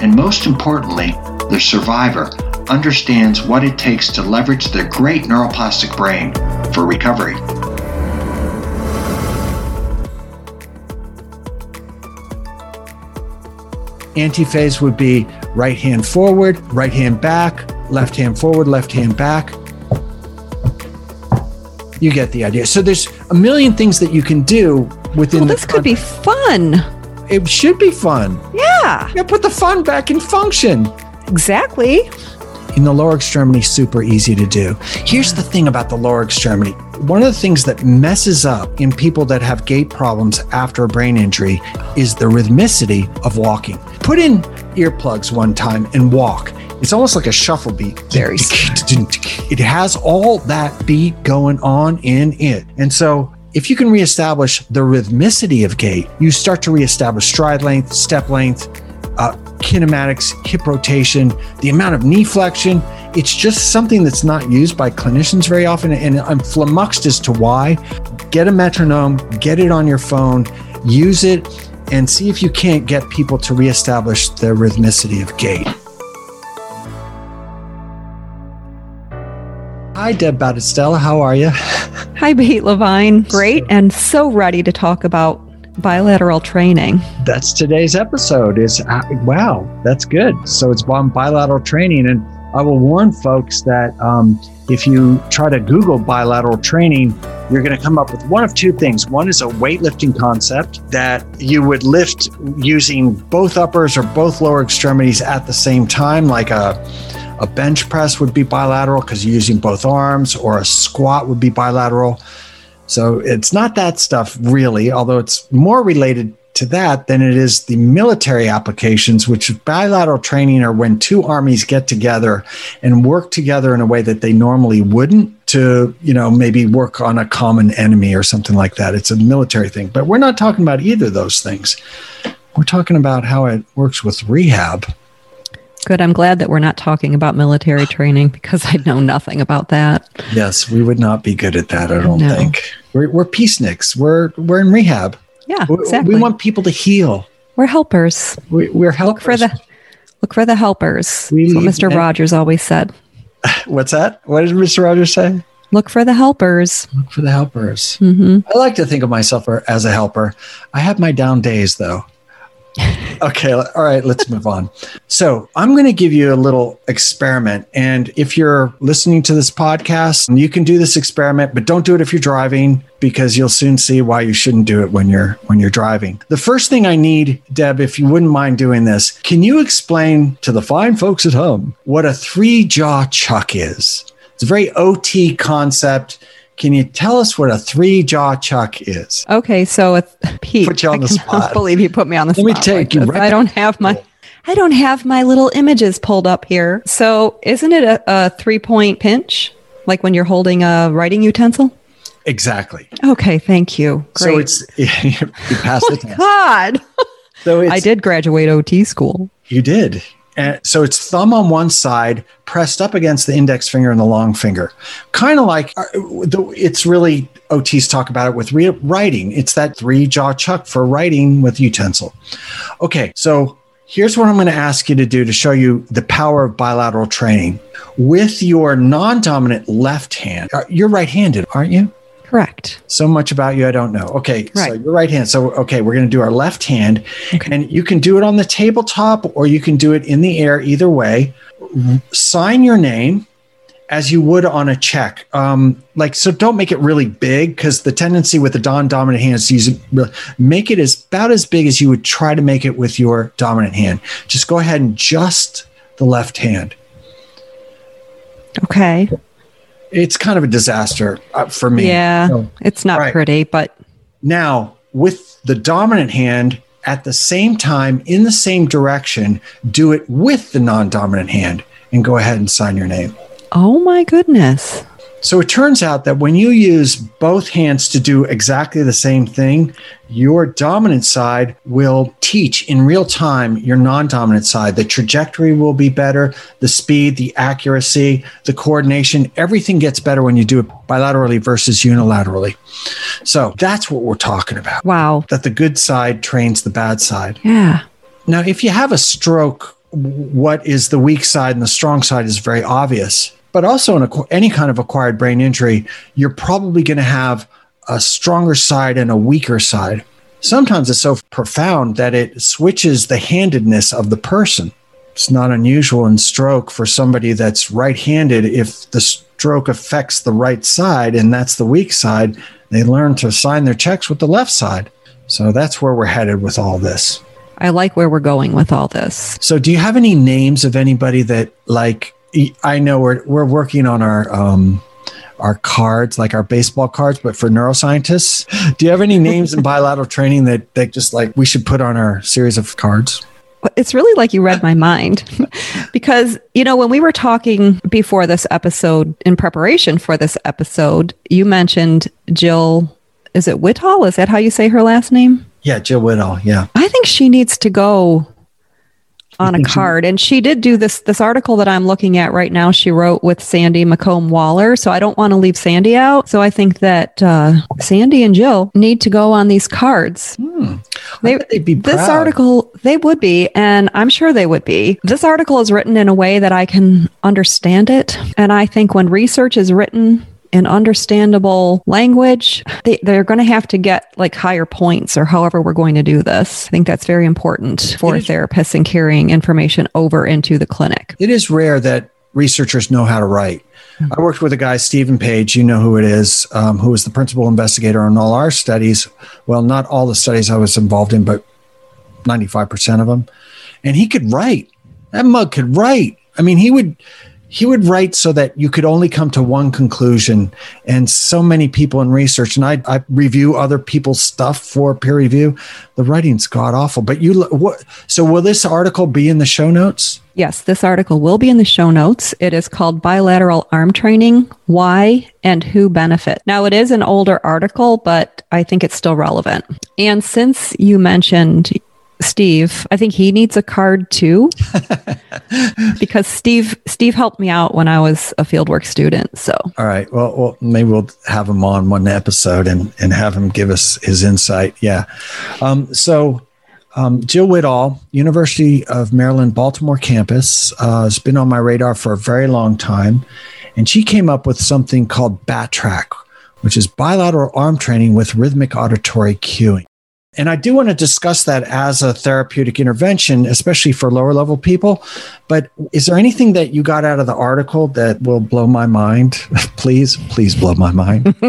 and most importantly, the survivor, understands what it takes to leverage their great neuroplastic brain for recovery. Antiphase would be right hand forward, right hand back, left hand forward, left hand back. You get the idea. So there's a million things that you can do within Well, the this could be fun. it should be fun. Yeah, Yeah, put the fun back in function. exactly. In the lower extremity, super easy to do. Here's the thing about the lower extremity. One of the things that messes up in people that have gait problems after a brain injury is the rhythmicity of walking. Put in earplugs one time and walk. It's almost like a shuffle beat. Very It has all that beat going on in it. And so if you can reestablish the rhythmicity of gait, you start to reestablish stride length, step length, uh, kinematics, hip rotation, the amount of knee flexion. It's just something that's not used by clinicians very often. And I'm flummoxed as to why. Get a metronome, get it on your phone, use it, and see if you can't get people to reestablish their rhythmicity of gait. Hi, Deb Battistella. How are you? Hi, Pete Levine. Great, and so ready to talk about bilateral training. That's today's episode. Is uh, wow, that's good. So it's on bilateral training, and I will warn folks that um, if you try to Google bilateral training, you're going to come up with one of two things. One is a weightlifting concept that you would lift using both uppers or both lower extremities at the same time, like a a bench press would be bilateral because you're using both arms, or a squat would be bilateral. So it's not that stuff really, although it's more related to that than it is the military applications, which bilateral training are when two armies get together and work together in a way that they normally wouldn't to, you know, maybe work on a common enemy or something like that. It's a military thing. But we're not talking about either of those things. We're talking about how it works with rehab. Good. I'm glad that we're not talking about military training because I know nothing about that. Yes, we would not be good at that, I don't No. think. We're, we're peaceniks. We're, we're in rehab. Yeah, We- exactly. We want people to heal. We're helpers. We, we're Look for the look for the helpers. We That's what Mr. that- Rogers always said. What's that? What did Mr. Rogers say? Look for the helpers. Look for the helpers. hmm I like to think of myself as a helper. I have my down days though. Okay, all right, let's move on. So, I'm going to give you a little experiment. And if you're listening to this podcast, you can do this experiment, but don't do it if you're driving because you'll soon see why you shouldn't do it when you're when you're driving. The first thing I need, Deb, if you wouldn't mind doing this, can you explain to the fine folks at home what a three-jaw chuck is? It's a very OT concept. Can you tell us what a three jaw chuck is? Okay, so with Pete, Put you on I the spot. believe you put me on the Let me take like you right I don't have my. I don't have my little images pulled up here. So isn't it a, a three point pinch, like when you're holding a writing utensil? Exactly. Okay, thank you. Great. So it's you passed the oh test. God, So it's, I did graduate OT school. You did. And so it's thumb on one side, pressed up against the index finger and the long finger. Kind of like uh, it's really OTs talk about it with re- writing. It's that three jaw chuck for writing with utensil. Okay, so here's what I'm going to ask you to do to show you the power of bilateral training. With your non dominant left hand, uh, you're right handed, aren't you? Correct. So much about you I don't know. Okay, Right. so your right hand. So okay, we're going to do our left hand, Okay. and you can do it on the tabletop or you can do it in the air. Either way, sign your name as you would on a check. Um, like so, don't make it really big because the tendency with the non dominant hand is to use it. Make it as about as big as you would try to make it with your dominant hand. Just go ahead and just the left hand. Okay. It's kind of a disaster uh, for me. Yeah. So- It's not Right. pretty, but Now, with the dominant hand at the same time in the same direction, do it with the non dominant hand and go ahead and sign your name. oh my goodness. So it turns out that when you use both hands to do exactly the same thing, your dominant side will teach in real time your non dominant side. The trajectory will be better, the speed, the accuracy, the coordination, everything gets better when you do it bilaterally versus unilaterally. So that's what we're talking about. Wow. That the good side trains the bad side. Yeah. Now, if you have a stroke, what is the weak side and the strong side is very obvious. But also, in any kind of acquired brain injury, you're probably going to have a stronger side and a weaker side. Sometimes it's so profound that it switches the handedness of the person. It's not unusual in stroke for somebody that's right handed. If the stroke affects the right side and that's the weak side, they learn to sign their checks with the left side. So that's where we're headed with all this. I like where we're going with all this. So, do you have any names of anybody that like? I know we're we're working on our um, our cards, like our baseball cards, but for neuroscientists. Do you have any names in bilateral training that that just like we should put on our series of cards? It's really like you read my mind because, you know, when we were talking before this episode, in preparation for this episode, you mentioned Jill, is it Whitall? Is that how you say her last name? Yeah, Jill Whitall. Yeah. I think she needs to go on a card. And she did do this this article that I'm looking at right now. She wrote with Sandy McCombe Waller. So I don't want to leave Sandy out. So I think that uh, Sandy and Jill need to go on these cards. Hmm. They, they'd be This article, they would be, and I'm sure they would be. This article is written in a way that I can understand it. And I think when research is written in understandable language, they, they're going to have to get like higher points or however we're going to do this. I think that's very important for is- therapists in carrying information over into the clinic. It is rare that researchers know how to write. I worked with a guy, Stephen Page, you know who it is, um, who was the principal investigator on all our studies. Well, not all the studies I was involved in, but 95% of them. And he could write. That mug could write. I mean, he would he would write so that you could only come to one conclusion. And so many people in research, and I, I review other people's stuff for peer review. The writing's god awful. But you, what? So will this article be in the show notes? Yes, this article will be in the show notes. It is called Bilateral Arm Training Why and Who Benefit. Now, it is an older article, but I think it's still relevant. And since you mentioned Steve, I think he needs a card too. because Steve Steve helped me out when I was a fieldwork student. So All right. Well, well, maybe we'll have him on one episode and and have him give us his insight. Yeah. Um, so, um, Jill Whitall, University of Maryland, Baltimore campus, uh, has been on my radar for a very long time, and she came up with something called BATRAC, which is bilateral arm training with rhythmic auditory cueing. And I do want to discuss that as a therapeutic intervention, especially for lower level people. But is there anything that you got out of the article that will blow my mind? please, please blow my mind.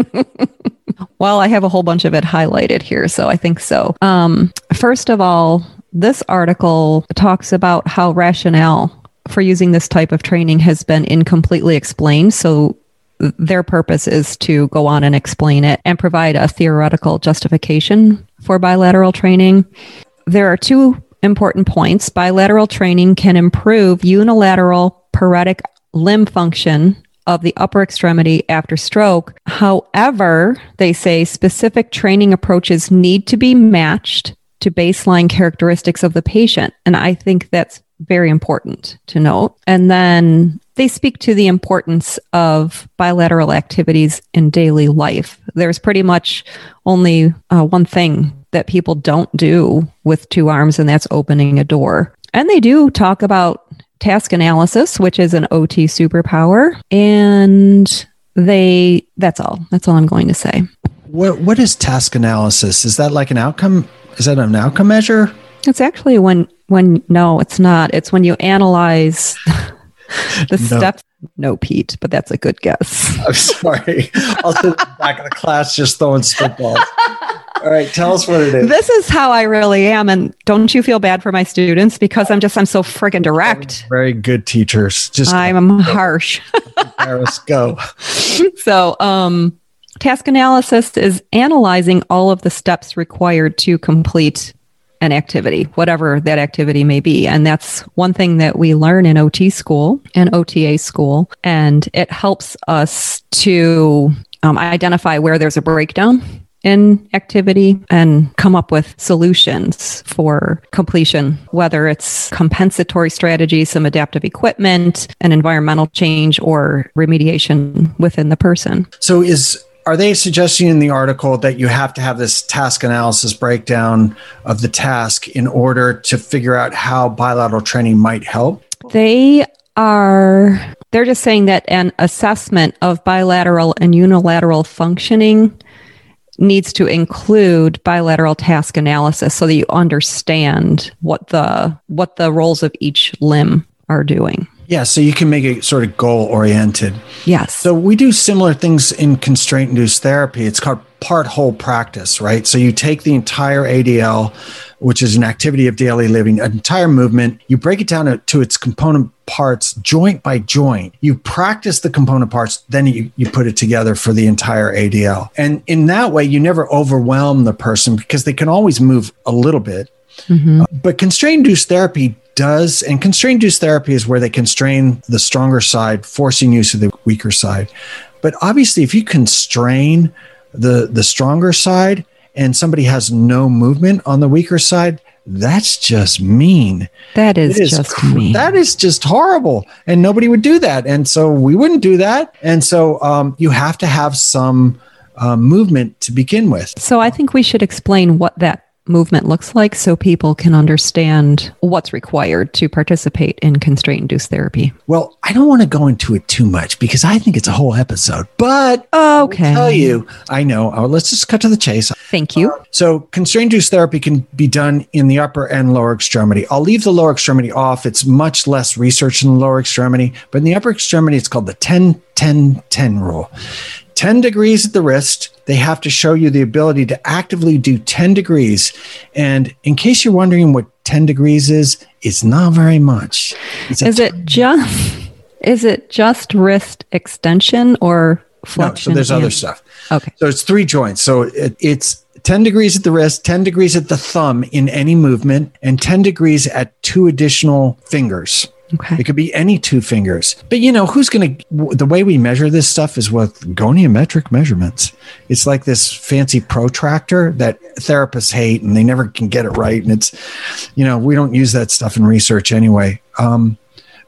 Well, I have a whole bunch of it highlighted here, so I think so. Um, first of all, this article talks about how rationale for using this type of training has been incompletely explained. So their purpose is to go on and explain it and provide a theoretical justification for bilateral training. There are two important points. Bilateral training can improve unilateral paretic limb function of the upper extremity after stroke. However, they say specific training approaches need to be matched to baseline characteristics of the patient. And I think that's very important to note. And then they speak to the importance of bilateral activities in daily life. There's pretty much only uh, one thing that people don't do with two arms, and that's opening a door. And they do talk about task analysis, which is an OT superpower. And they, that's all. That's all I'm going to say. What, what is task analysis? Is that like an outcome? Is that an outcome measure? It's actually when, when, no, it's not. It's when you analyze the no. steps. No, Pete, but that's a good guess. I'm sorry. I'll sit back of the class just throwing spitballs. All right, tell us what it is. This is how I really am, and don't you feel bad for my students because I'm just I'm so freaking direct. Very good teachers. Just I'm go. harsh. Paris, go. so, um, task analysis is analyzing all of the steps required to complete an activity, whatever that activity may be. And that's one thing that we learn in OT school and OTA school. And it helps us to um, identify where there's a breakdown in activity and come up with solutions for completion, whether it's compensatory strategies, some adaptive equipment, an environmental change, or remediation within the person. So, is are they suggesting in the article that you have to have this task analysis breakdown of the task in order to figure out how bilateral training might help? They are they're just saying that an assessment of bilateral and unilateral functioning needs to include bilateral task analysis so that you understand what the what the roles of each limb are doing. Yeah, so you can make it sort of goal oriented. Yes. So we do similar things in constraint induced therapy. It's called part whole practice, right? So you take the entire ADL, which is an activity of daily living, an entire movement, you break it down to, its component parts, joint by joint. You practice the component parts, then you, you put it together for the entire ADL. And in that way, you never overwhelm the person because they can always move a little bit. Mm-hmm. But constraint induced therapy does, and constraint induced therapy is where they constrain the stronger side, forcing use of the weaker side. But obviously, if you constrain the the stronger side and somebody has no movement on the weaker side, that's just mean. That is, is just mean. That is just horrible, and nobody would do that. And so we wouldn't do that. And so um, you have to have some uh, movement to begin with. So I think we should explain what that movement looks like so people can understand what's required to participate in constraint induced therapy? Well, I don't want to go into it too much because I think it's a whole episode, but okay. I'll tell you, I know. Uh, let's just cut to the chase. Thank you. Uh, so, constraint induced therapy can be done in the upper and lower extremity. I'll leave the lower extremity off. It's much less research in the lower extremity, but in the upper extremity, it's called the 10 10 10 rule. 10 degrees at the wrist. They have to show you the ability to actively do 10 degrees. And in case you're wondering what 10 degrees is, it's not very much. It's is it just is it just wrist extension or flexion? No, so there's and- other stuff. Okay. So it's three joints. So it, it's 10 degrees at the wrist, 10 degrees at the thumb in any movement, and 10 degrees at two additional fingers. Okay. It could be any two fingers. But you know, who's going to, the way we measure this stuff is with goniometric measurements. It's like this fancy protractor that therapists hate and they never can get it right. And it's, you know, we don't use that stuff in research anyway. Um,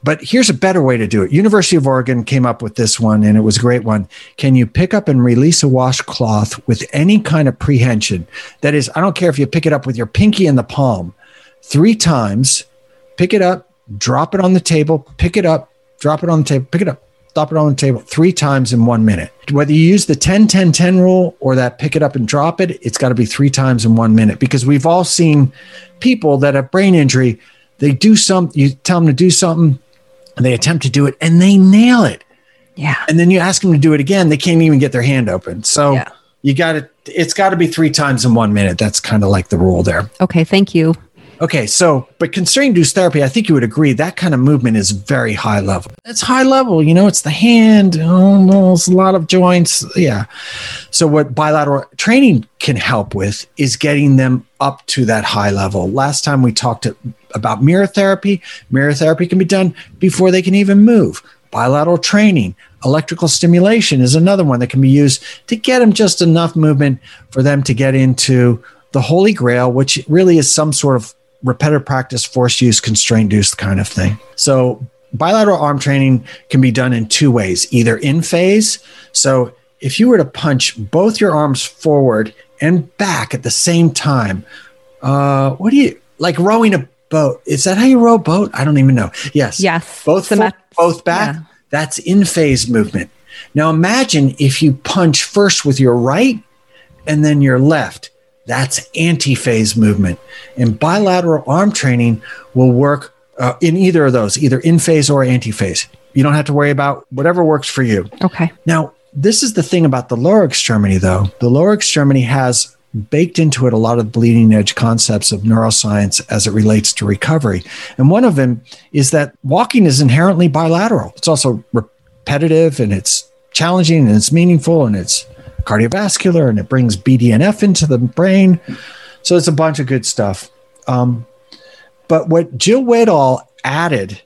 but here's a better way to do it. University of Oregon came up with this one and it was a great one. Can you pick up and release a washcloth with any kind of prehension? That is, I don't care if you pick it up with your pinky in the palm three times, pick it up, drop it on the table, pick it up, drop it on the table, pick it up, drop it on the table three times in one minute. Whether you use the 10 10 10 rule or that pick it up and drop it, it's got to be three times in one minute because we've all seen people that have brain injury. They do some, you tell them to do something, and they attempt to do it and they nail it. Yeah. And then you ask them to do it again, they can't even get their hand open. So yeah. you got to, it's got to be three times in one minute. That's kind of like the rule there. Okay. Thank you. Okay, so but constraint induced therapy, I think you would agree that kind of movement is very high level. It's high level, you know, it's the hand, oh, it's a lot of joints. Yeah. So what bilateral training can help with is getting them up to that high level. Last time we talked about mirror therapy. Mirror therapy can be done before they can even move. Bilateral training, electrical stimulation is another one that can be used to get them just enough movement for them to get into the holy grail, which really is some sort of repetitive practice, force use, constraint use kind of thing. So bilateral arm training can be done in two ways either in phase. So if you were to punch both your arms forward and back at the same time, uh, what do you like rowing a boat? Is that how you row a boat? I don't even know. Yes. Yes. Both Symmet- both back. yeah. That's in phase movement. Now imagine if you punch first with your right and then your left. That's anti phase movement. And bilateral arm training will work uh, in either of those, either in phase or anti phase. You don't have to worry about whatever works for you. Okay. Now, this is the thing about the lower extremity, though. The lower extremity has baked into it a lot of bleeding edge concepts of neuroscience as it relates to recovery. And one of them is that walking is inherently bilateral. It's also repetitive and it's challenging and it's meaningful and it's cardiovascular and it brings BDNF into the brain. So it's a bunch of good stuff. Um, but what Jill Whitall added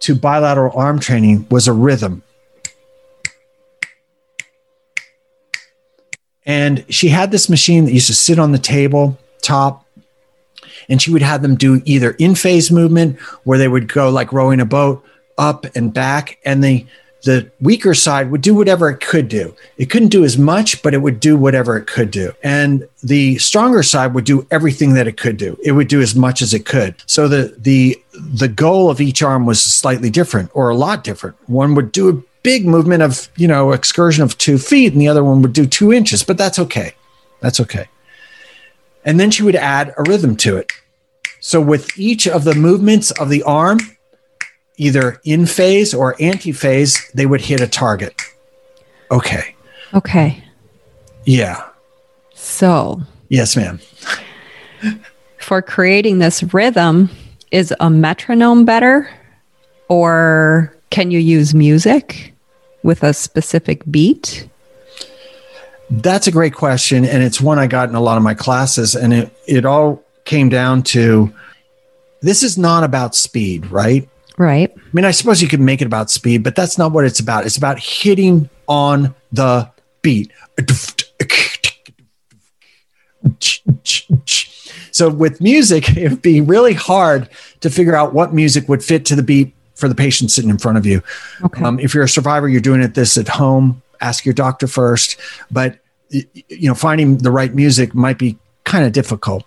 to bilateral arm training was a rhythm. And she had this machine that used to sit on the table top, and she would have them do either in phase movement where they would go like rowing a boat up and back, and the the weaker side would do whatever it could do. It couldn't do as much, but it would do whatever it could do. And the stronger side would do everything that it could do. It would do as much as it could. So the the the goal of each arm was slightly different or a lot different. One would do a big movement of, you know, excursion of two feet, and the other one would do two inches, but that's okay. That's okay. And then she would add a rhythm to it. So with each of the movements of the arm, either in phase or anti phase, they would hit a target. Okay. Okay. Yeah. So Yes, ma'am. for creating this rhythm, is a metronome better? Or can you use music with a specific beat? That's a great question. And it's one I got in a lot of my classes. And it, it all came down to this is not about speed, right? Right. I mean, I suppose you could make it about speed, but that's not what it's about. It's about hitting on the beat. So with music, it would be really hard to figure out what music would fit to the beat for the patient sitting in front of you. Okay. Um, if you're a survivor, you're doing it this at home. Ask your doctor first, but you know, finding the right music might be kind of difficult.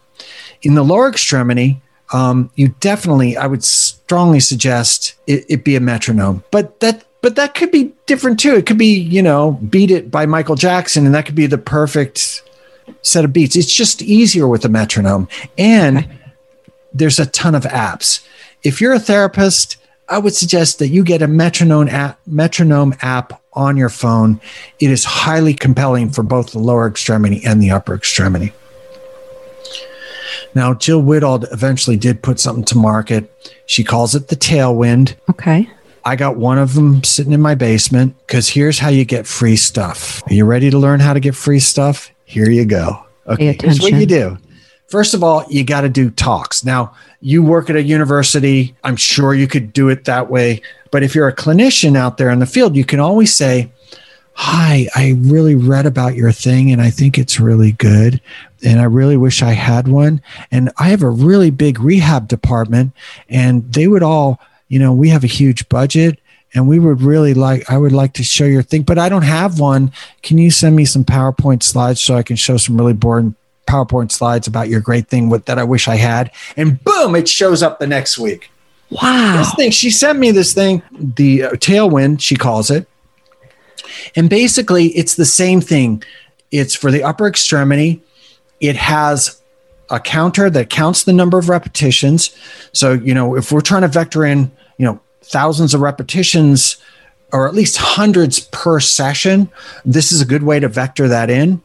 In the lower extremity, um, you definitely, I would strongly suggest it, it be a metronome. But that, but that could be different too. It could be, you know, "Beat It" by Michael Jackson, and that could be the perfect set of beats. It's just easier with a metronome, and there's a ton of apps. If you're a therapist, I would suggest that you get a metronome app, metronome app on your phone. It is highly compelling for both the lower extremity and the upper extremity. Now, Jill Whitall eventually did put something to market. She calls it the Tailwind. Okay. I got one of them sitting in my basement because here's how you get free stuff. Are you ready to learn how to get free stuff? Here you go. Okay, here's what you do. First of all, you got to do talks. Now, you work at a university. I'm sure you could do it that way. But if you're a clinician out there in the field, you can always say, Hi, I really read about your thing and I think it's really good. And I really wish I had one. And I have a really big rehab department and they would all, you know, we have a huge budget and we would really like, I would like to show your thing, but I don't have one. Can you send me some PowerPoint slides so I can show some really boring PowerPoint slides about your great thing with, that I wish I had? And boom, it shows up the next week Wow. this thing she sent me this thing the uh, tailwind she calls it and basically it's the same thing it's for the upper extremity it has a counter that counts the number of repetitions so you know if we're trying to vector in you know thousands of repetitions or at least hundreds per session this is a good way to vector that in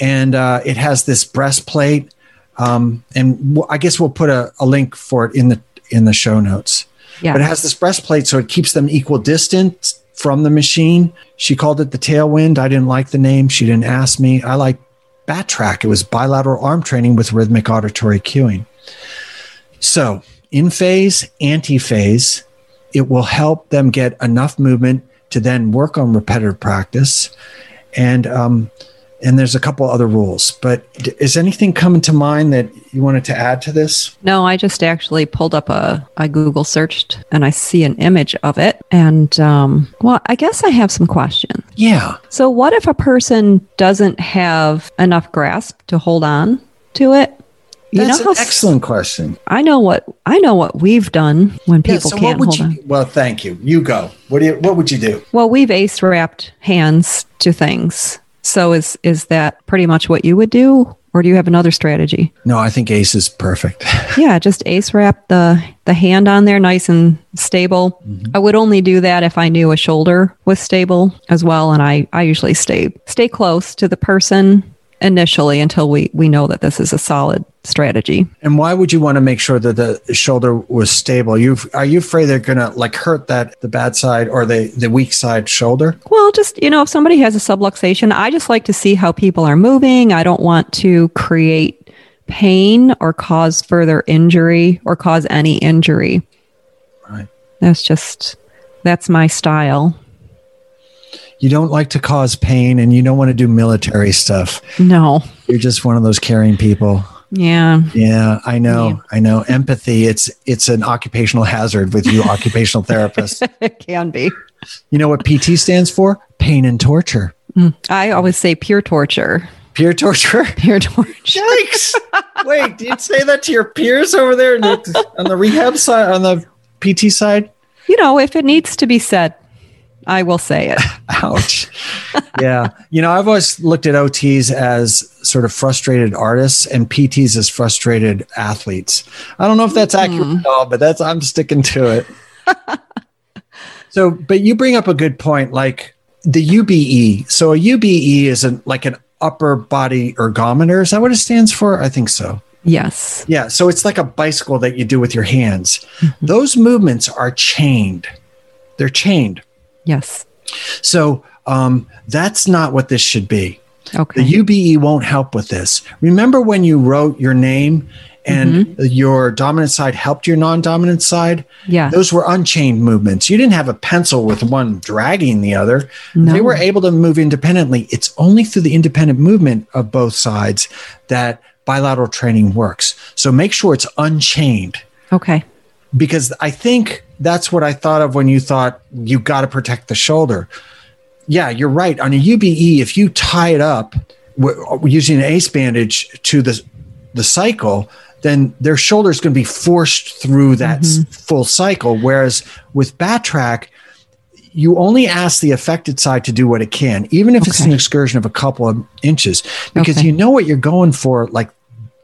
and uh, it has this breastplate um, and w- i guess we'll put a, a link for it in the in the show notes Yeah. but it has this breastplate so it keeps them equal distance from the machine. She called it the tailwind. I didn't like the name. She didn't ask me. I like BATRAC. It was bilateral arm training with rhythmic auditory cueing. So in phase, anti phase, it will help them get enough movement to then work on repetitive practice. And um, and there's a couple other rules. But is anything coming to mind that you wanted to add to this? No, I just actually pulled up a, I Google searched and I see an image of it. And, um, well, I guess I have some questions. Yeah. So, what if a person doesn't have enough grasp to hold on to it? You That's know an how excellent question. I know what I know what we've done when Yeah, people so can't what would hold you, on. Well, thank you. You go. What do you? What would you do? Well, we've ace wrapped hands to things. So is is that pretty much what you would do, or do you have another strategy? No, I think Ace is perfect. Yeah, just ace wrap the the hand on there, nice and stable. Mm-hmm. I would only do that if I knew a shoulder was stable as well, and I I usually stay stay close to the person initially until we we know that this is a solid strategy. and why would you want to make sure that the shoulder was stable? You are you afraid they're gonna like hurt that the bad side or the the weak side shoulder? Well, just, you know, if somebody has a subluxation, I just like to see how people are moving. I don't want to create pain or cause further injury or cause any injury. Right. That's just, that's my style. You don't like to cause pain, and you don't want to do military stuff. No. You're just one of those caring people. Yeah. Yeah, I know. Yeah. I know. Empathy. It's it's an occupational hazard with you, occupational therapists. It can be. You know what PT stands for? Pain and torture. Mm. I always say pure torture. Peer torture. Pure torture. Yikes! Wait, do you say that to your peers over there the, on the rehab side, on the PT side? You know, if it needs to be said, I will say it. Ouch. yeah. You know, I've always looked at OTs as sort of frustrated artists and PTs as frustrated athletes. I don't know if that's accurate hmm. at all, but that's I'm sticking to it. so, but you bring up a good point, like the UBE. So a UBE is a, like an upper body ergometer. Is that what it stands for? I think so. Yes. Yeah. So it's like a bicycle that you do with your hands. Mm-hmm. Those movements are chained. They're chained. Yes. So um, that's not what this should be. Okay. The UBE won't help with this. Remember when you wrote your name and your dominant side helped your non dominant side? yeah. Those were unchained movements. You didn't have a pencil with one dragging the other. No. They were able to move independently. It's only through the independent movement of both sides that bilateral training works. So make sure it's unchained Okay. because I think that's what I thought of when you thought you got to protect the shoulder. Yeah, you're right. On a UBE, if you tie it up w- using an ACE bandage to the the cycle, then their shoulder is going to be forced through that mm-hmm. s- full cycle. Whereas with BATRAC, you only ask the affected side to do what it can, even if it's an excursion of a couple of inches, because Okay. you know what you're going for, like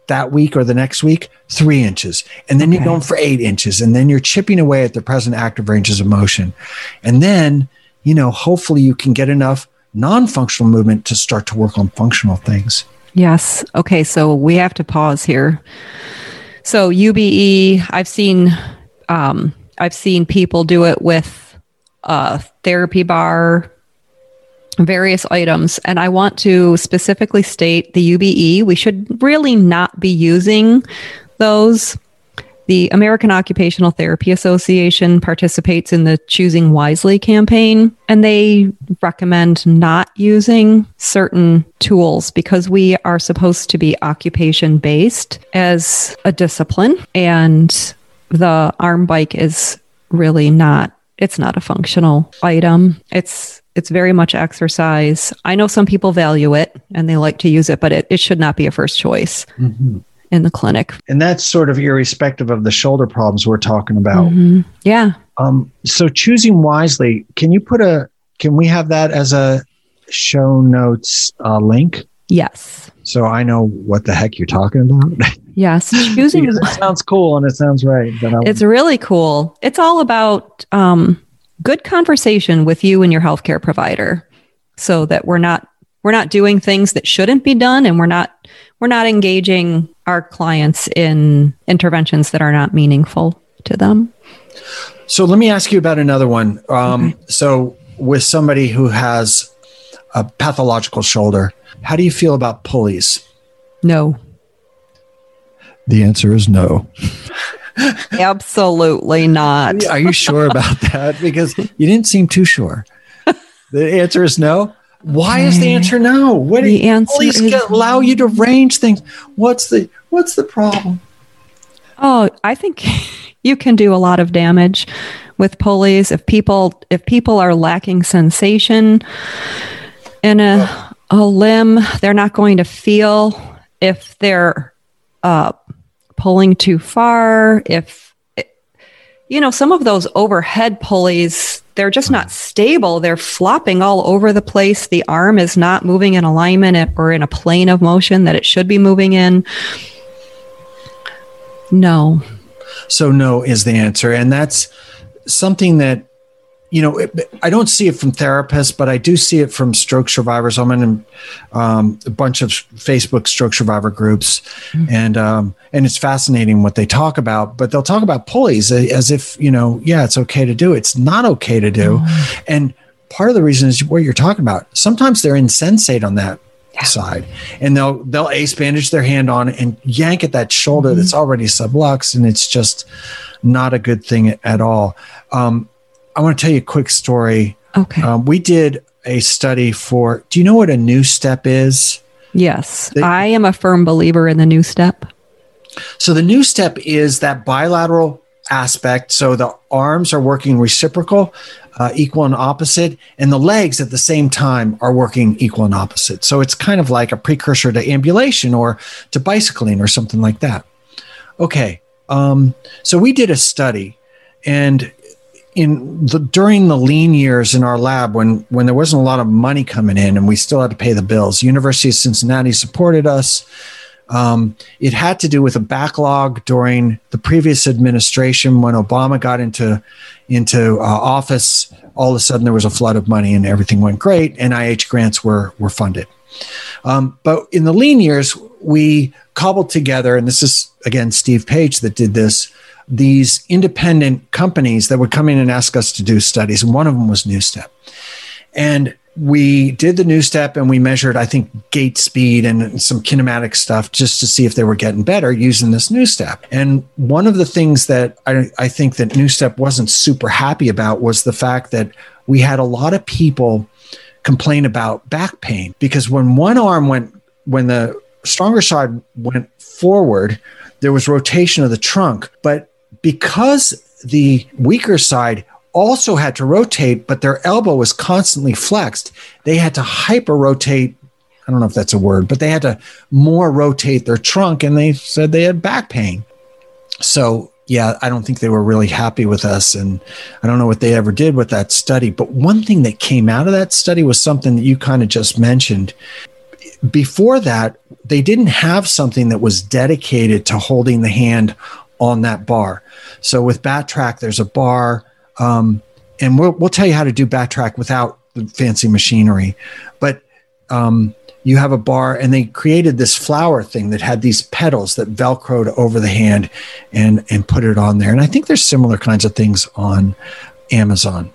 that week or the next week, three inches. And then you're going for eight inches. And then you're chipping away at the present active ranges of motion. And then, you know, hopefully you can get enough non functional movement to start to work on functional things. Yes. Okay. So we have to pause here. So UBE, I've seen, um, I've seen people do it with a therapy bar, various items, and I want to specifically state the UBE. We should really not be using those. The American Occupational Therapy Association participates in the Choosing Wisely campaign, and they recommend not using certain tools because we are supposed to be occupation based as a discipline. And the arm bike is really not, it's not a functional item. It's it's very much exercise. I know some people value it and they like to use it, but it, it should not be a first choice in the clinic. And that's sort of irrespective of the shoulder problems we're talking about. Mhm. Yeah. Um, so choosing wisely, can you put a, can we have that as a show notes uh, link? Yes. So I know what the heck you're talking about. Yes. Choosing it sounds cool and it sounds right. It's really cool. It's all about um, good conversation with you and your healthcare provider, so that we're not we're not doing things that shouldn't be done, and we're not we're not engaging our clients in interventions that are not meaningful to them. So let me ask you about another one. Um, So, with somebody who has a pathological shoulder, how do you feel about pulleys? No, The answer is no. absolutely not. Are you sure about that? Because you didn't seem too sure. The answer is no. Why is the answer no? What The answer pulleys is- allow you to range things. What's the what's the problem? Oh, I think you can do a lot of damage with pulleys if people if people are lacking sensation in a a limb, they're not going to feel if they're uh, pulling too far. If you know some of those overhead pulleys, they're just not stable. They're flopping all over the place. The arm is not moving in alignment or in a plane of motion that it should be moving in. No. So no is the answer, and that's something that you know it, I don't see it from therapists, but I do see it from stroke survivors. I'm in um, a bunch of Facebook stroke survivor groups, and um, and it's fascinating what they talk about. But they'll talk about pulleys as if you know, yeah, it's okay to do. It's not okay to do, and part of the reason is what you're talking about. Sometimes they're insensate on that side and they'll they'll ace bandage their hand on and yank at that shoulder that's already subluxed and it's just not a good thing at all um, i want to tell you a quick story Okay. um, we did a study for do you know what a NuStep is Yes, They- I am a firm believer in the NuStep. So the NuStep is that bilateral aspect. So the arms are working reciprocal, uh, equal and opposite, and the legs at the same time are working equal and opposite. So it's kind of like a precursor to ambulation or to bicycling or something like that. Okay. Um, so we did a study and in the during the lean years in our lab when when there wasn't a lot of money coming in and we still had to pay the bills university of cincinnati supported us um, it had to do with a backlog during the previous administration when Obama got into into uh, office. All of a sudden, there was a flood of money and everything went great. NIH grants were were funded. Um, but in the lean years, we cobbled together, and this is again Steve Page that did this. These independent companies that would come in and ask us to do studies, and one of them was NuStep. And we did the NuStep and we measured, I think, gait speed and some kinematic stuff just to see if they were getting better using this NuStep. And one of the things that I, I think that NuStep wasn't super happy about was the fact that we had a lot of people complain about back pain because when one arm went, when the stronger side went forward, there was rotation of the trunk. But because the weaker side also had to rotate, but their elbow was constantly flexed. They had to hyper rotate. I don't know if that's a word, but they had to more rotate their trunk and they said they had back pain. So, yeah, I don't think they were really happy with us. And I don't know what they ever did with that study. But one thing that came out of that study was something that you kind of just mentioned. Before that, they didn't have something that was dedicated to holding the hand on that bar. So with BATRAC, there's a bar um, and we'll, we'll tell you how to do BATRAC without the fancy machinery. But um, you have a bar, and they created this flower thing that had these petals that velcroed over the hand and and put it on there. And I think there's similar kinds of things on Amazon.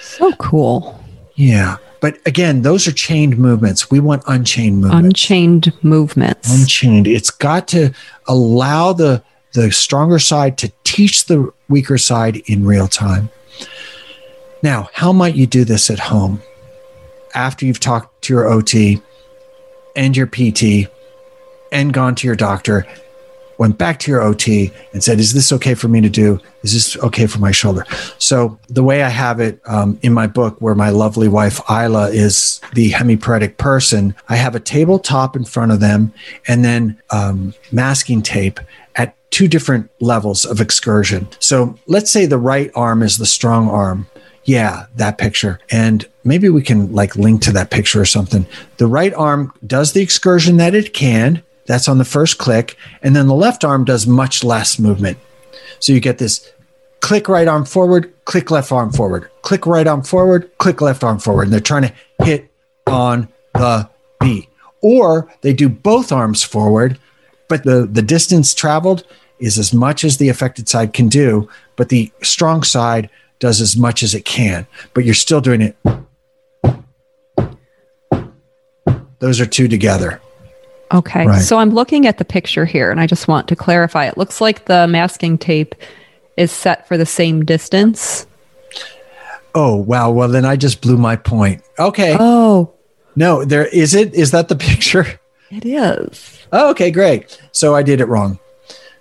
So cool. Yeah. But again, those are chained movements. We want unchained movements. Unchained movements. unchained. It's got to allow the the stronger side to teach the weaker side in real time. Now, how might you do this at home? After you've talked to your OT and your PT and gone to your doctor, went back to your OT and said, Is this okay for me to do? Is this okay for my shoulder? So, the way I have it um, in my book, where my lovely wife Isla is the hemiparetic person, I have a tabletop in front of them and then um, masking tape at two different levels of excursion. So, let's say the right arm is the strong arm. Yeah, that picture. And maybe we can like link to that picture or something. The right arm does the excursion that it can. That's on the first click. And then the left arm does much less movement. So you get this click right arm forward, click left arm forward, click right arm forward, click left arm forward. And they're trying to hit on the beat. Or they do both arms forward, but the, the distance traveled is as much as the affected side can do, but the strong side does as much as it can. But you're still doing it. Those are two together. Okay. Right. So I'm looking at the picture here and I just want to clarify. It looks like the masking tape is set for the same distance. Oh, wow. Well, then I just blew my point. Okay. Oh. No, there is it. Is that the picture? It is. Oh, okay, great. So I did it wrong.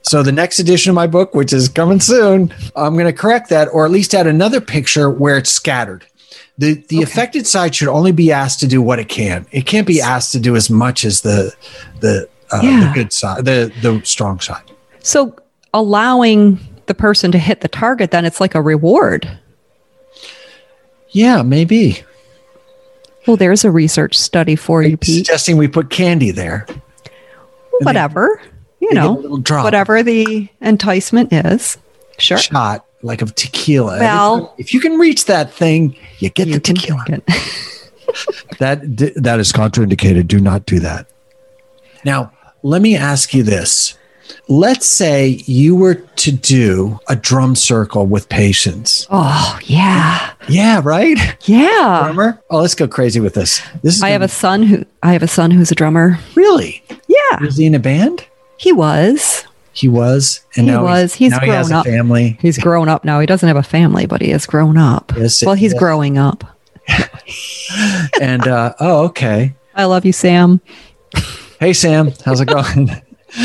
So the next edition of my book, which is coming soon, I'm going to correct that, or at least add another picture where it's scattered. The the Okay. affected side should only be asked to do what it can. It can't be asked to do as much as the the uh, the good side, the the strong side. So allowing the person to hit the target, then it's like a reward. Yeah, maybe. Well, there's a research study for you, Pete. Suggesting we put candy there. Whatever. You They know, whatever the enticement is. Sure. shot like of tequila. Well- if you can reach that thing, you get You the tequila. That that is contraindicated. Do not do that. Now, let me ask you this. Let's say you were to do a drum circle with patients. Oh, yeah. Yeah, right? Yeah. Drummer? Oh, let's go crazy with this. This is I have a son who I have a son who's a drummer. really. Yeah. Was he in a band? He was. He was, and He now was. He's now he has grown a up. family. He's grown up now. He doesn't have a family, but he is grown up. Yes, well, he's growing up. and uh, oh, okay. I love you, Sam. Hey Sam, how's it going?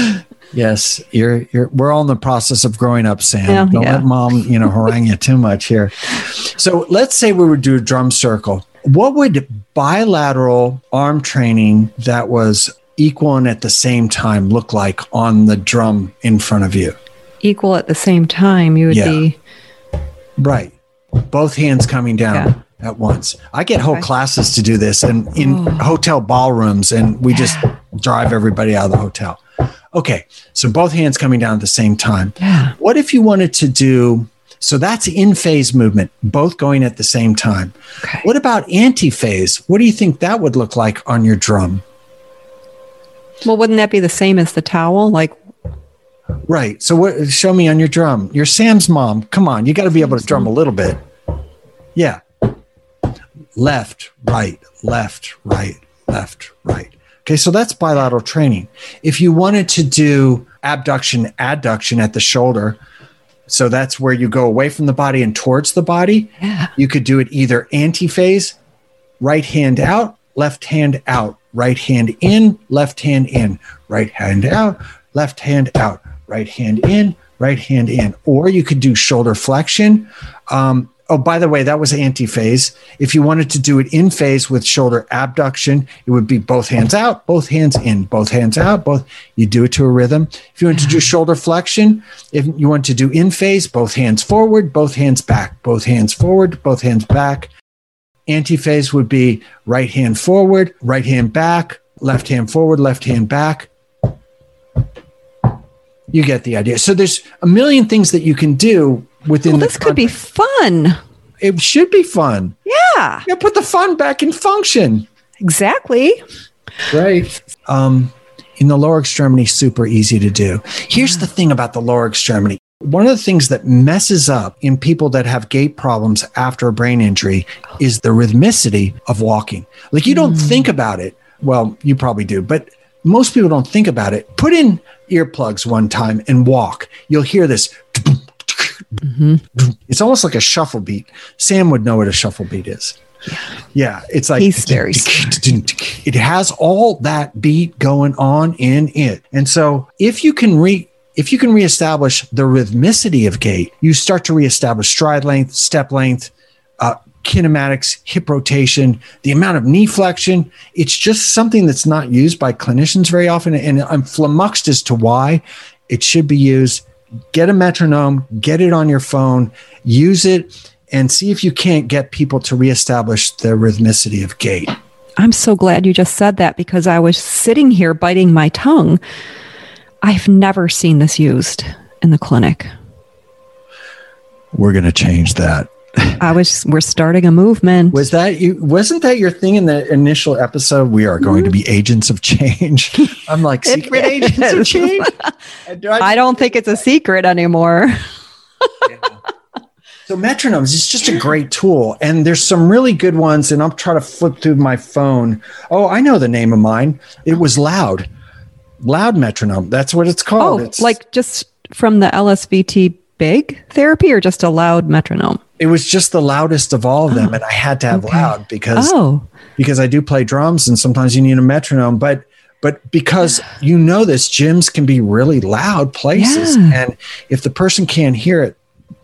yes, you're you're we're all in the process of growing up, Sam. Yeah, Don't yeah. let mom, you know, harangue you too much here. So let's say we would do a drum circle. What would bilateral arm training that was equal and at the same time look like on the drum in front of you? Equal at the same time, you would Yeah. be. Right. Both hands coming down Yeah. at once. I get whole Okay. classes to do this and in Oh. hotel ballrooms, and we just drive everybody out of the hotel. Okay. So both hands coming down at the same time. Yeah. What if you wanted to do so that's in phase movement, both going at the same time. Okay. What about anti phase? What do you think that would look like on your drum? Well, wouldn't that be the same as the towel? Like, Right. So what show me on your drum. You're Sam's mom. Come on, you got to be able to drum a little bit. Yeah. Left, right, left, right, left, right. Okay, so that's bilateral training. If you wanted to do abduction, adduction at the shoulder, so that's where you go away from the body and towards the body, yeah. you could do it either anti-phase, right hand out, left hand out, right hand in, left hand in, right hand out, left hand out, right hand in, right hand in. Or you could do shoulder flexion. Um, oh, by the way, that was anti-phase. If you wanted to do it in phase with shoulder abduction, it would be both hands out, both hands in, both hands out, both. You do it to a rhythm. If you want to do shoulder flexion, if you want to do in phase, both hands forward, both hands back, both hands forward, both hands back. Anti-phase would be right hand forward, right hand back, left hand forward, left hand back. You get the idea. So there's a million things that you can do within Well, this could be fun. It should be fun. Yeah. You put the fun back in function. Exactly. Right. Um, in the lower extremity, super easy to do. Here's the thing about the lower extremity. One of the things that messes up in people that have gait problems after a brain injury is the rhythmicity of walking. Like you don't think mm. about it. Well, you probably do, but most people don't think about it. Put in earplugs one time and walk. You'll hear this. Mm-hmm. It's almost like a shuffle beat. Sam would know what a shuffle beat is. Yeah, it's like He's very it has all that beat going on in it. And so if you can re if you can reestablish the rhythmicity of gait, you start to reestablish stride length, step length, uh, kinematics, hip rotation, the amount of knee flexion. It's just something that's not used by clinicians very often. And I'm flummoxed as to why it should be used. Get a metronome, get it on your phone, use it, and see if you can't get people to reestablish the rhythmicity of gait. I'm so glad you just said that because I was sitting here biting my tongue. I've never seen this used in the clinic. We're going to change that. I was we're starting a movement. Was that you? Wasn't that your thing in the initial episode? We are going to be mm-hmm. agents of change. I'm like secret agents of change. Do I- I don't think it's a secret anymore. So metronomes is just a great tool, and there's some really good ones. And I'm trying to flip through my phone. Oh, I know the name of mine. It was Loud, Loud metronome. That's what it's called. Oh, it's like just from the LSVT big therapy or just a loud metronome? It was just the loudest of all of them, oh, and I had to have okay. loud because oh. because I do play drums, and sometimes you need a metronome. But but because you know this, gyms can be really loud places, yeah. and if the person can't hear it,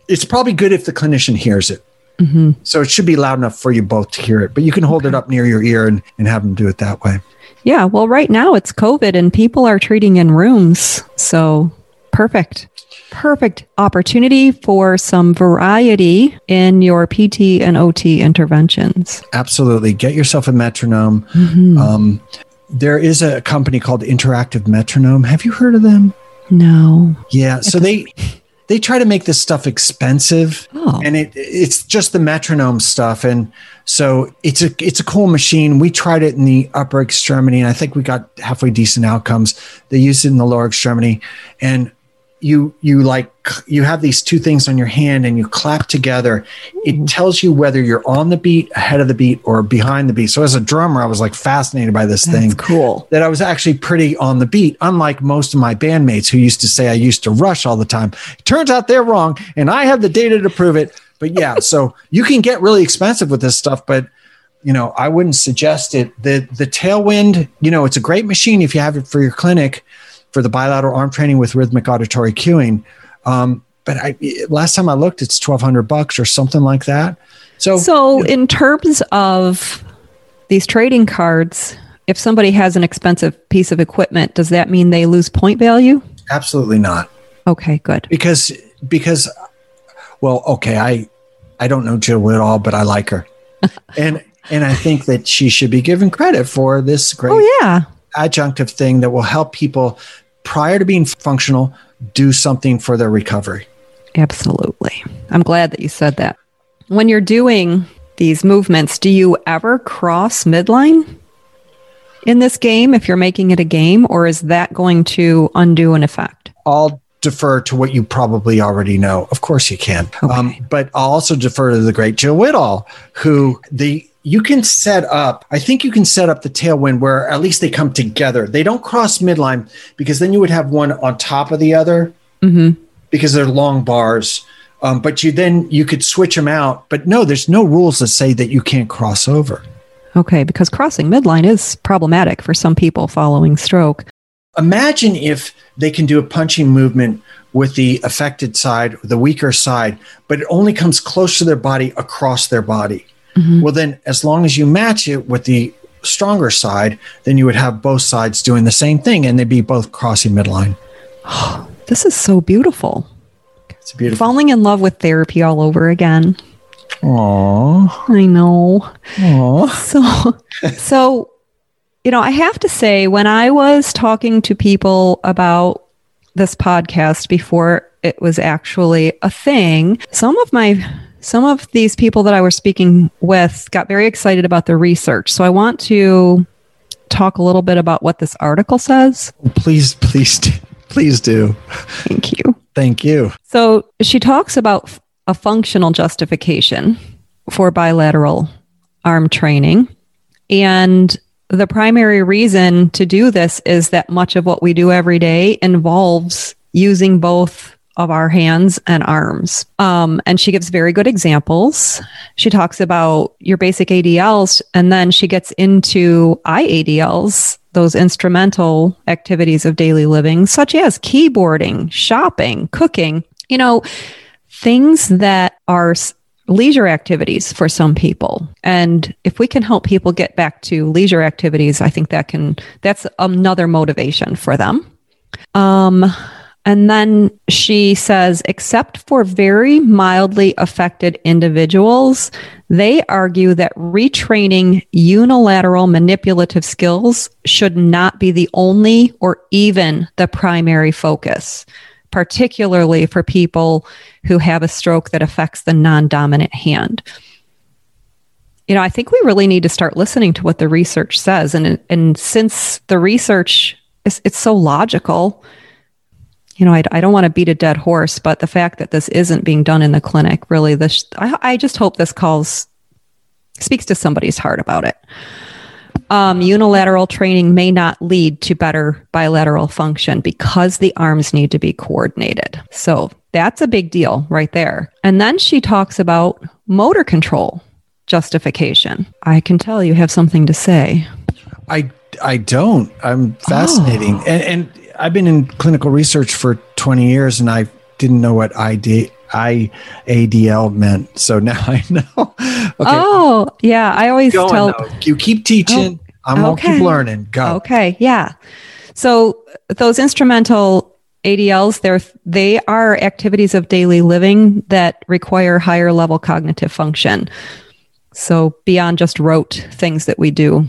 it's probably good if the clinician hears it. Mm-hmm. So it should be loud enough for you both to hear it, but you can hold okay. it up near your ear and, and have them do it that way. Yeah. Well, right now it's COVID and people are treating in rooms. So perfect. Perfect opportunity for some variety in your PT and OT interventions. Absolutely. Get yourself a metronome. Mm-hmm. Um, there is a company called Interactive Metronome. Have you heard of them? No. Yeah. So they they try to make this stuff expensive. Oh. and it it's just the metronome stuff. And so it's a it's a cool machine. We tried it in the upper extremity and i think we got halfway decent outcomes. They used it in the lower extremity. And you you like you have these two things on your hand and you clap together. It mm-hmm. tells you whether you're on the beat ahead of the beat or behind the beat. So as a drummer i was like fascinated by this That's thing cool. that i was actually pretty on the beat unlike most of my bandmates who used to say i used to rush all the time. It turns out they're wrong and i have the data to prove it. But yeah so you can get really expensive with this stuff but you know i wouldn't suggest it. The the tailwind you know it's a great machine if you have it for your clinic for the bilateral arm training with rhythmic auditory cueing. Um, but I, last time I looked, it's twelve hundred bucks or something like that. So, so in terms of these trading cards, if somebody has an expensive piece of equipment, does that mean they lose point value? Absolutely not. Okay, good. Because because well, okay, I I don't know Jill at all, but I like her, and and I think that she should be given credit for this great. Oh yeah, adjunctive thing that will help people prior to being functional do something for their recovery. Absolutely. I'm glad that you said that. When you're doing these movements, do you ever cross midline in this game if you're making it a game, or is that going to undo an effect? I'll defer to what you probably already know. Of course you can. Okay. Um, but I'll also defer to the great Jill Whitall, who the you can set up, I think you can set up the tailwind where at least they come together. They don't cross midline because then you would have one on top of the other mm-hmm. because they're long bars. Um, but you then you could switch them out. But no, there's no rules that say that you can't cross over. Okay, because crossing midline is problematic for some people following stroke. Imagine if they can do a punching movement with the affected side, the weaker side, but it only comes close to their body across their body. Mm-hmm. Well, then, as long as you match it with the stronger side, then you would have both sides doing the same thing and they'd be both crossing midline. this is so beautiful. It's beautiful. Falling in love with therapy all over again. Aww. I know. Aww. So, so, you know, I have to say, when I was talking to people about this podcast before it was actually a thing, some of my some of these people that I was speaking with got very excited about the research. So I want to talk a little bit about what this article says. Please, please, please do. Thank you. Thank you. So she talks about a functional justification for bilateral arm training. And the primary reason to do this is that much of what we do every day involves using both of our hands and arms. Um, and she gives very good examples. She talks about your basic ADLs, and then she gets into IADLs, those instrumental activities of daily living, such as keyboarding, shopping, cooking, you know, things that are leisure activities for some people. And if we can help people get back to leisure activities, I think that can, that's another motivation for them. Um, and then she says, except for very mildly affected individuals, they argue that retraining unilateral manipulative skills should not be the only or even the primary focus, particularly for people who have a stroke that affects the non dominant hand. You know, I think we really need to start listening to what the research says. And, and since the research is it's so logical, you know, I, I don't want to beat a dead horse, but the fact that this isn't being done in the clinic really, this I, I just hope this calls speaks to somebody's heart about it. um, unilateral training may not lead to better bilateral function because the arms need to be coordinated. So that's a big deal right there. And then she talks about motor control justification. I can tell you have something to say. I I don't. I'm fascinating, Oh. and, and I've been in clinical research for 20 years, and I didn't know what ID, IADL meant. So now I know. Okay, Oh, yeah. I always going tell. though. you keep oh, teaching. I'm gonna okay. keep learning. Go. Okay, yeah. So those instrumental ADLs, they're they are activities of daily living that require higher level cognitive function. So beyond just rote things that we do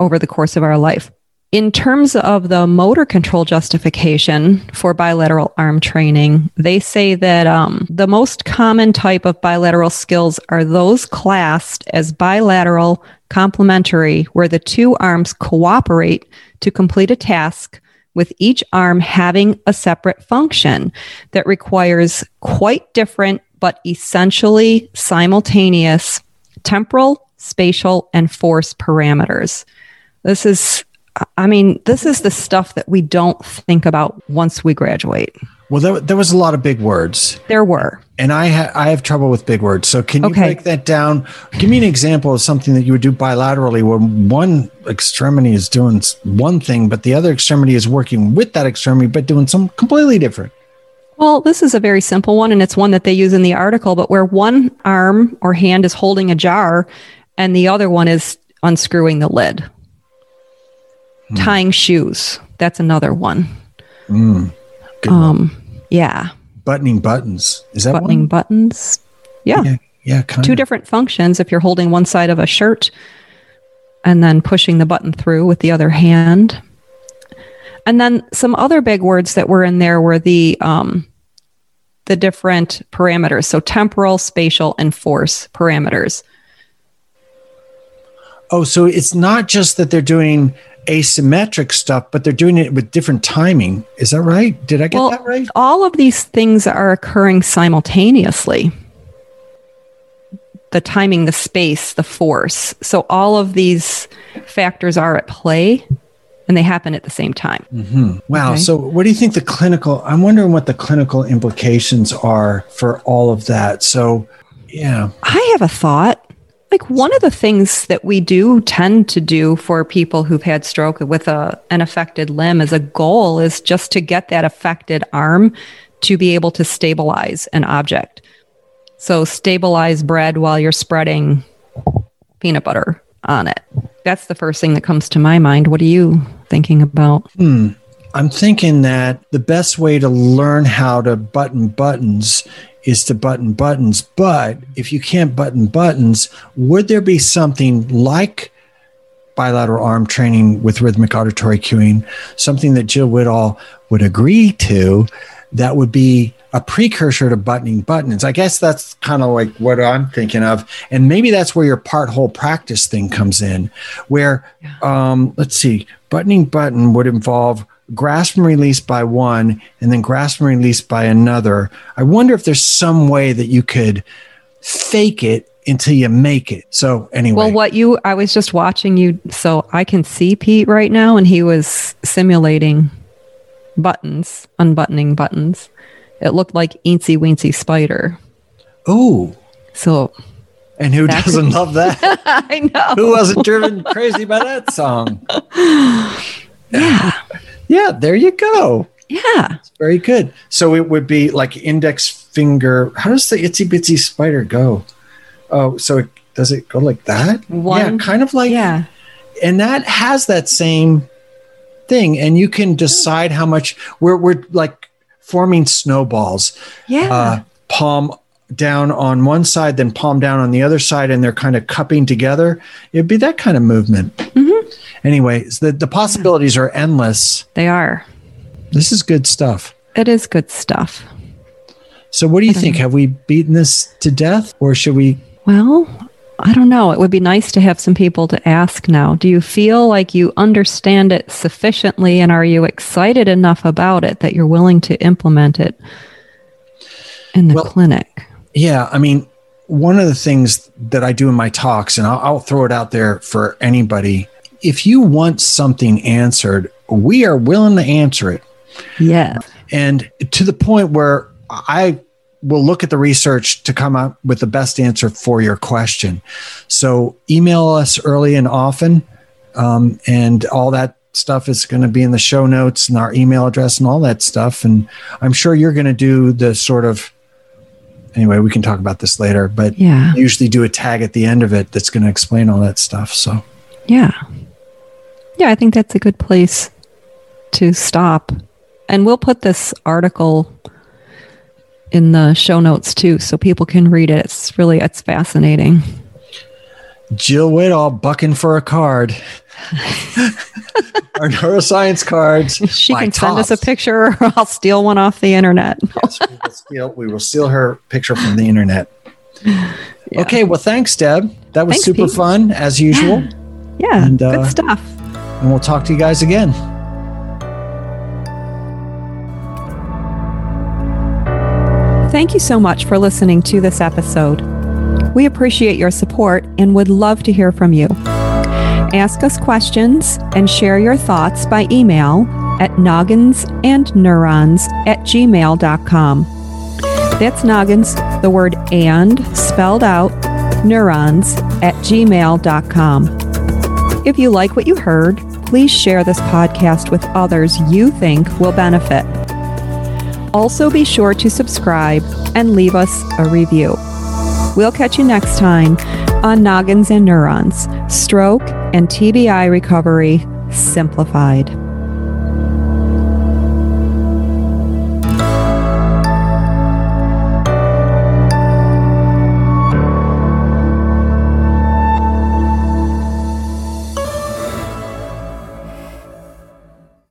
over the course of our life. In terms of the motor control justification for bilateral arm training, they say that um, the most common type of bilateral skills are those classed as bilateral complementary, where the two arms cooperate to complete a task with each arm having a separate function that requires quite different but essentially simultaneous temporal, spatial, and force parameters. This is, I mean, this is the stuff that we don't think about once we graduate. Well, there, there was a lot of big words, There were. and I ha- I have trouble with big words. So can you Okay. break that down? Give me an example of something that you would do bilaterally, where one extremity is doing one thing, but the other extremity is working with that extremity, but doing something completely different. Well, this is a very simple one, and it's one that they use in the article, but where one arm or hand is holding a jar and the other one is unscrewing the lid. Tying shoes. That's another one. Mm, good one. Um, yeah. buttoning buttons. Is that Buttoning one? buttons. Yeah. Yeah, yeah, kind Two of. different functions if you're holding one side of a shirt and then pushing the button through with the other hand. And then some other big words that were in there were the um, the different parameters. So temporal, spatial, and force parameters. Oh, so it's not just that they're doing asymmetric stuff, but they're doing it with different timing. Is that right? Did I get Well, that right? all of these things are occurring simultaneously. The timing, the space, the force. So all of these factors are at play and they happen at the same time. hmm Wow. Okay. So, what do you think the clinical? I'm wondering what the clinical implications are for all of that. So, yeah. I have a thought. Like one of the things that we do tend to do for people who've had stroke with a, an affected limb as a goal is just to get that affected arm to be able to stabilize an object. So stabilize bread while you're spreading peanut butter on it. That's the first thing that comes to my mind. What are you thinking about? Hmm. I'm thinking that the best way to learn how to button buttons is to button buttons. But if you can't button buttons, would there be something like bilateral arm training with rhythmic auditory cueing, something that Jill Whitall would agree to, that would be a precursor to buttoning buttons? I guess that's kind of like what I'm thinking of. And maybe that's where your part whole practice thing comes in, where, um, let's see, buttoning button would involve grasp and release by one and then grasp and release by another. I wonder if there's some way that you could fake it until you make it. So anyway, Well, what you, I was just watching you, so I can see Pete right now, and he was simulating buttons, unbuttoning buttons. It looked like Eensy Weensy Spider. oh, So and who doesn't love that? I know. who wasn't driven crazy by that song? Yeah. Yeah, there you go. Yeah. It's Very good. So it would be like index finger. How does the itsy bitsy spider go? Oh, so it, does it go like that? One- yeah, kind of like Yeah. and that has that same thing and you can decide how much we're, we're like forming snowballs Yeah. uh, palm down on one side then palm down on the other side and they're kind of cupping together it'd be that kind of movement Mhm. Anyways the, the possibilities are endless they are. this is good stuff It is good stuff. so what do you think have we beaten this to death or should we Well, I don't know. It would be nice to have some people to ask now. Do you feel like you understand it sufficiently and are you excited enough about it that you're willing to implement it in the Well- clinic? Yeah, I mean, one of the things that I do in my talks, and I'll, I'll throw it out there for anybody, if you want something answered, we are willing to answer it. Yeah. And to the point where I will look at the research to come up with the best answer for your question. So email us early and often, um, and all that stuff is going to be in the show notes and our email address and all that stuff. And I'm sure you're going to do the sort of anyway, we can talk about this later, but Yeah. usually do a tag at the end of it that's going to explain all that stuff. So Yeah. Yeah, I think that's a good place to stop. And we'll put this article in the show notes too so people can read it. It's really it's fascinating. Jill Whitall bucking for a card. Our neuroscience cards. She can send us a picture or I'll steal one off the internet. Yes, we, will steal, we will steal her picture from the internet. Yeah. Okay, well, thanks, Deb. That was Thanks, super Pete. fun as usual. Yeah, And, uh, good stuff. And we'll talk to you guys again. Thank you so much for listening to this episode. We appreciate your support and would love to hear from you. Ask us questions and share your thoughts by email at nogginsandneurons at gmail.com. That's noggins, the word and spelled out, neurons at gmail.com. If you like what you heard, please share this podcast with others you think will benefit. Also, be sure to subscribe and leave us a review. We'll catch you next time on Noggins and Neurons Stroke and TBI Recovery Simplified.